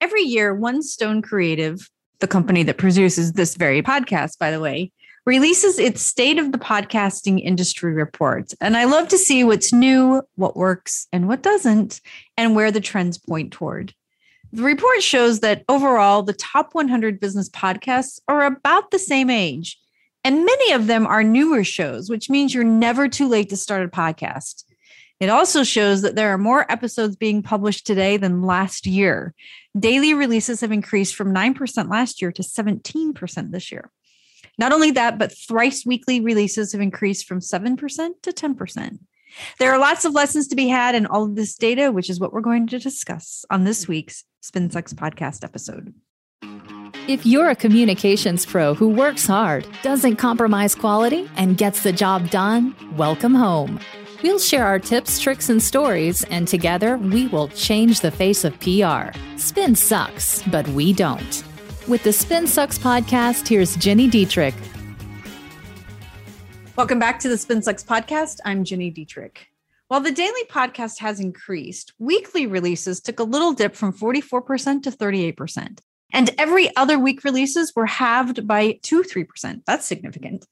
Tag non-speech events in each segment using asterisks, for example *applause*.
Every year, One Stone Creative, the company that produces this very podcast, by the way, releases its State of the Podcasting Industry report. And I love to see what's new, what works, and what doesn't, and where the trends point toward. The report shows that overall, the top 100 business podcasts are about the same age. And many of them are newer shows, which means you're never too late to start a podcast. It also shows that there are more episodes being published today than last year. Daily releases have increased from 9% last year to 17% this year. Not only that, but thrice weekly releases have increased from 7% to 10%. There are lots of lessons to be had in all of this data, which is what we're going to discuss on this week's SpinSucks podcast episode. If you're a communications pro who works hard, doesn't compromise quality, and gets the job done, welcome home. We'll share our tips, tricks, and stories, and together we will change the face of PR. Spin sucks, but we don't. With the Spin Sucks podcast, here's Gini Dietrich. Welcome back to the Spin Sucks podcast. I'm Gini Dietrich. While the daily podcast has increased, weekly releases took a little dip from 44% to 38%. And every other week releases were halved by 2 3%. That's significant.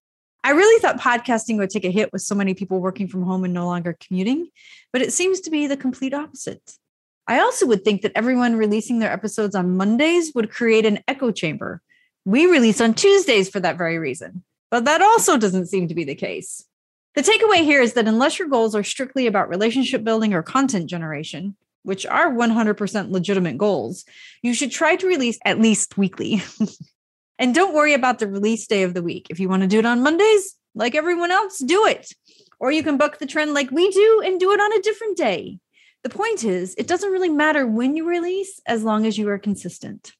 I really thought podcasting would take a hit with so many people working from home and no longer commuting, but it seems to be the complete opposite. I also would think that everyone releasing their episodes on Mondays would create an echo chamber. We release on Tuesdays for that very reason, but that also doesn't seem to be the case. The takeaway here is that unless your goals are strictly about relationship building or content generation, which are 100% legitimate goals, you should try to release at least weekly. *laughs* And don't worry about the release day of the week. If you want to do it on Mondays, like everyone else, do it. Or you can buck the trend like we do and do it on a different day. The point is, it doesn't really matter when you release as long as you are consistent.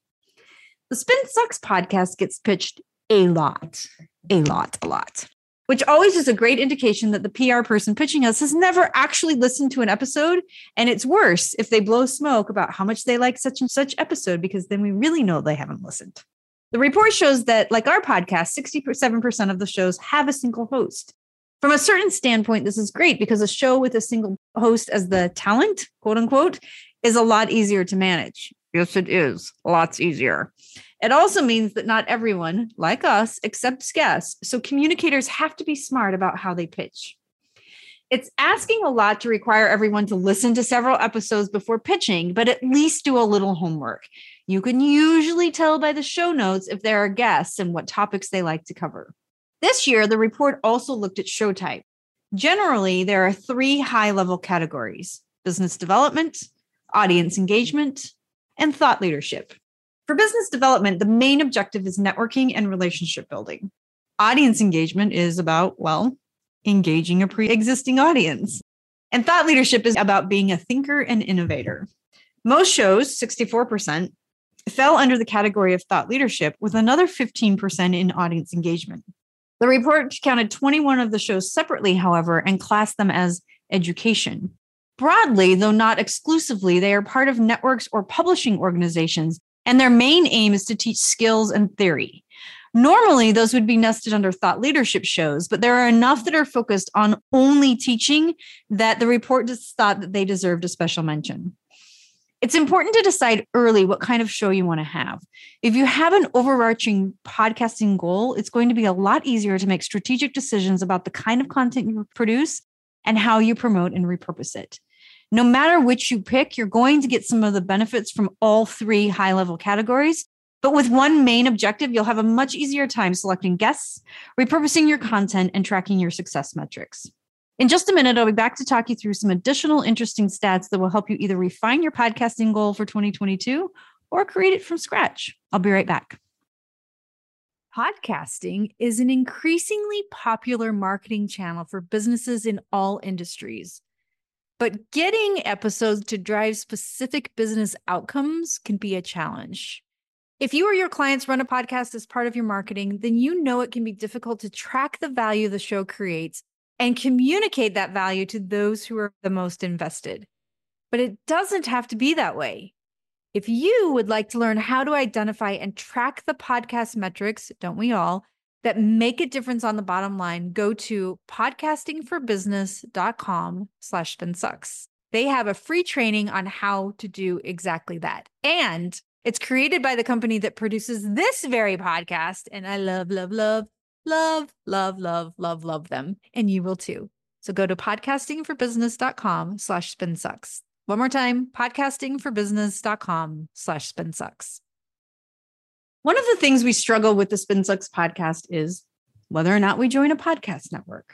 The Spin Sucks podcast gets pitched a lot, a lot, a lot, which always is a great indication that the PR person pitching us has never actually listened to an episode. And it's worse if they blow smoke about how much they like such and such episode, because then we really know they haven't listened. The report shows that, like our podcast, 67% of the shows have a single host. From a certain standpoint, this is great because a show with a single host as the talent, quote unquote, is a lot easier to manage. Yes, it is. Lots easier. It also means that not everyone, like us, accepts guests. So communicators have to be smart about how they pitch. It's asking a lot to require everyone to listen to several episodes before pitching, but at least do a little homework. You can usually tell by the show notes if there are guests and what topics they like to cover. This year, the report also looked at show type. Generally, there are three high level categories business development, audience engagement, and thought leadership. For business development, the main objective is networking and relationship building. Audience engagement is about, well, engaging a pre existing audience. And thought leadership is about being a thinker and innovator. Most shows, 64%, fell under the category of thought leadership, with another 15% in audience engagement. The report counted 21 of the shows separately, however, and classed them as education. Broadly, though not exclusively, they are part of networks or publishing organizations, and their main aim is to teach skills and theory. Normally, those would be nested under thought leadership shows, but there are enough that are focused on only teaching that the report just thought that they deserved a special mention. It's important to decide early what kind of show you want to have. If you have an overarching podcasting goal, it's going to be a lot easier to make strategic decisions about the kind of content you produce and how you promote and repurpose it. No matter which you pick, you're going to get some of the benefits from all three high level categories. But with one main objective, you'll have a much easier time selecting guests, repurposing your content, and tracking your success metrics. In just a minute, I'll be back to talk you through some additional interesting stats that will help you either refine your podcasting goal for 2022 or create it from scratch. I'll be right back. Podcasting is an increasingly popular marketing channel for businesses in all industries. But getting episodes to drive specific business outcomes can be a challenge. If you or your clients run a podcast as part of your marketing, then you know it can be difficult to track the value the show creates and communicate that value to those who are the most invested. But it doesn't have to be that way. If you would like to learn how to identify and track the podcast metrics, don't we all, that make a difference on the bottom line, go to podcastingforbusiness.com slash spinsucks. They have a free training on how to do exactly that. And It's created by the company that produces this very podcast. And I love, love, love, love, love, love, love, love them. And you will too. So go to podcastingforbusiness.com slash spinsucks. One more time, podcastingforbusiness.com slash spinsucks. One of the things we struggle with the Spinsucks podcast is whether or not we join a podcast network.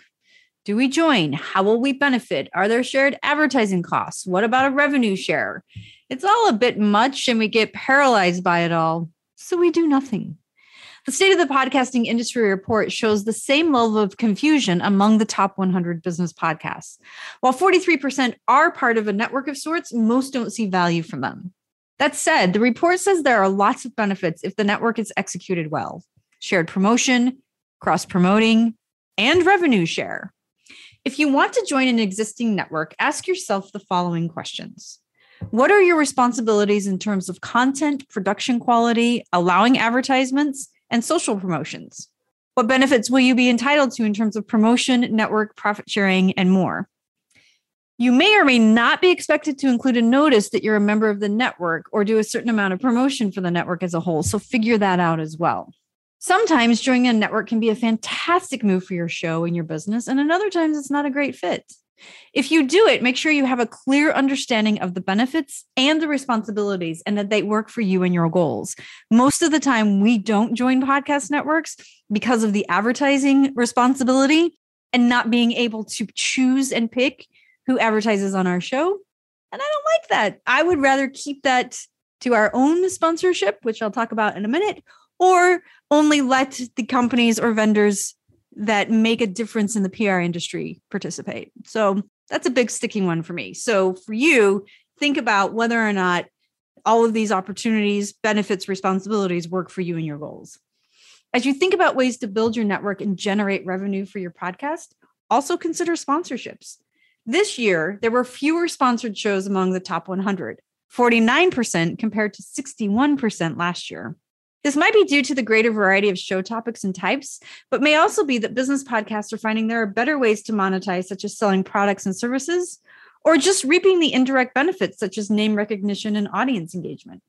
Do we join? How will we benefit? Are there shared advertising costs? What about a revenue share? It's all a bit much and we get paralyzed by it all. So we do nothing. The State of the Podcasting Industry report shows the same level of confusion among the top 100 business podcasts. While 43% are part of a network of sorts, most don't see value from them. That said, the report says there are lots of benefits if the network is executed well shared promotion, cross promoting, and revenue share. If you want to join an existing network, ask yourself the following questions What are your responsibilities in terms of content, production quality, allowing advertisements, and social promotions? What benefits will you be entitled to in terms of promotion, network, profit sharing, and more? You may or may not be expected to include a notice that you're a member of the network or do a certain amount of promotion for the network as a whole. So figure that out as well. Sometimes joining a network can be a fantastic move for your show and your business, and another times it's not a great fit. If you do it, make sure you have a clear understanding of the benefits and the responsibilities and that they work for you and your goals. Most of the time, we don't join podcast networks because of the advertising responsibility and not being able to choose and pick who advertises on our show. And I don't like that. I would rather keep that to our own sponsorship, which I'll talk about in a minute, or only let the companies or vendors that make a difference in the PR industry participate. So that's a big sticking one for me. So for you, think about whether or not all of these opportunities, benefits, responsibilities work for you and your goals. As you think about ways to build your network and generate revenue for your podcast, also consider sponsorships. This year, there were fewer sponsored shows among the top 100, 49% compared to 61% last year. This might be due to the greater variety of show topics and types, but may also be that business podcasts are finding there are better ways to monetize, such as selling products and services, or just reaping the indirect benefits, such as name recognition and audience engagement.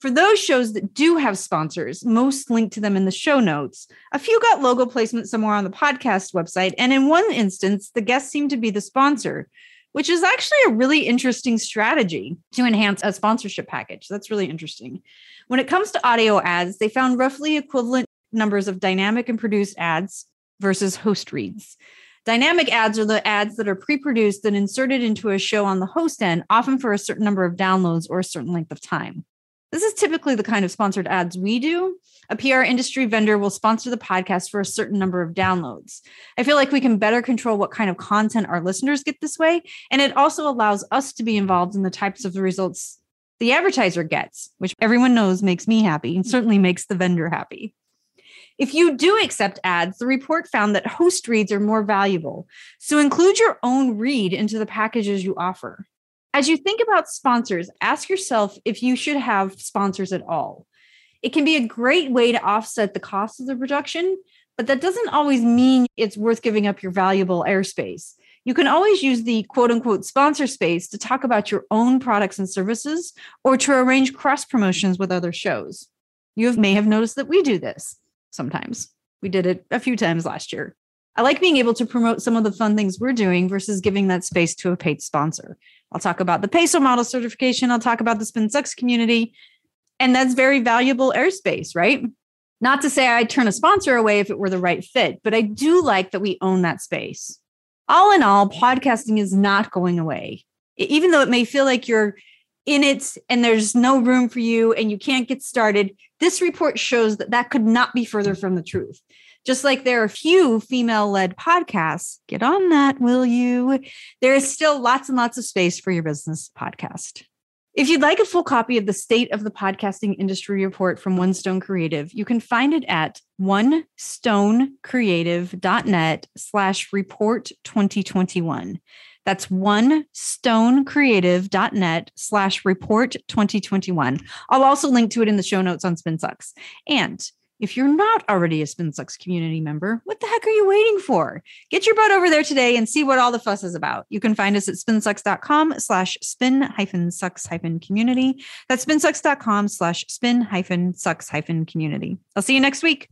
For those shows that do have sponsors, most linked to them in the show notes, a few got logo placement somewhere on the podcast website. And in one instance, the guest seemed to be the sponsor, which is actually a really interesting strategy to enhance a sponsorship package. That's really interesting. When it comes to audio ads, they found roughly equivalent numbers of dynamic and produced ads versus host reads. Dynamic ads are the ads that are pre produced and inserted into a show on the host end, often for a certain number of downloads or a certain length of time. This is typically the kind of sponsored ads we do. A PR industry vendor will sponsor the podcast for a certain number of downloads. I feel like we can better control what kind of content our listeners get this way. And it also allows us to be involved in the types of results the advertiser gets, which everyone knows makes me happy and certainly makes the vendor happy. If you do accept ads, the report found that host reads are more valuable. So include your own read into the packages you offer. As you think about sponsors, ask yourself if you should have sponsors at all. It can be a great way to offset the cost of the production, but that doesn't always mean it's worth giving up your valuable airspace. You can always use the quote unquote sponsor space to talk about your own products and services or to arrange cross promotions with other shows. You may have noticed that we do this sometimes. We did it a few times last year. I like being able to promote some of the fun things we're doing versus giving that space to a paid sponsor. I'll talk about the PESO model certification. I'll talk about the SpinSucks community. And that's very valuable airspace, right? Not to say I'd turn a sponsor away if it were the right fit, but I do like that we own that space. All in all, podcasting is not going away. Even though it may feel like you're in it and there's no room for you and you can't get started, this report shows that that could not be further from the truth. Just like there are a few female led podcasts, get on that, will you? There is still lots and lots of space for your business podcast. If you'd like a full copy of the State of the Podcasting Industry Report from One Stone Creative, you can find it at onestonecreative.net slash report 2021. That's onestonecreative.net slash report 2021. I'll also link to it in the show notes on SpinSucks. And If you're not already a Spin Sucks community member, what the heck are you waiting for? Get your butt over there today and see what all the fuss is about. You can find us at spinsucks.com slash spin hyphen sucks hyphen community. That's spinsucks.com slash spin hyphen sucks hyphen community. I'll see you next week.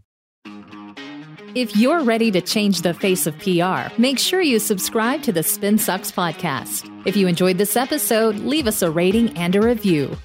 If you're ready to change the face of PR, make sure you subscribe to the Spin Sucks podcast. If you enjoyed this episode, leave us a rating and a review.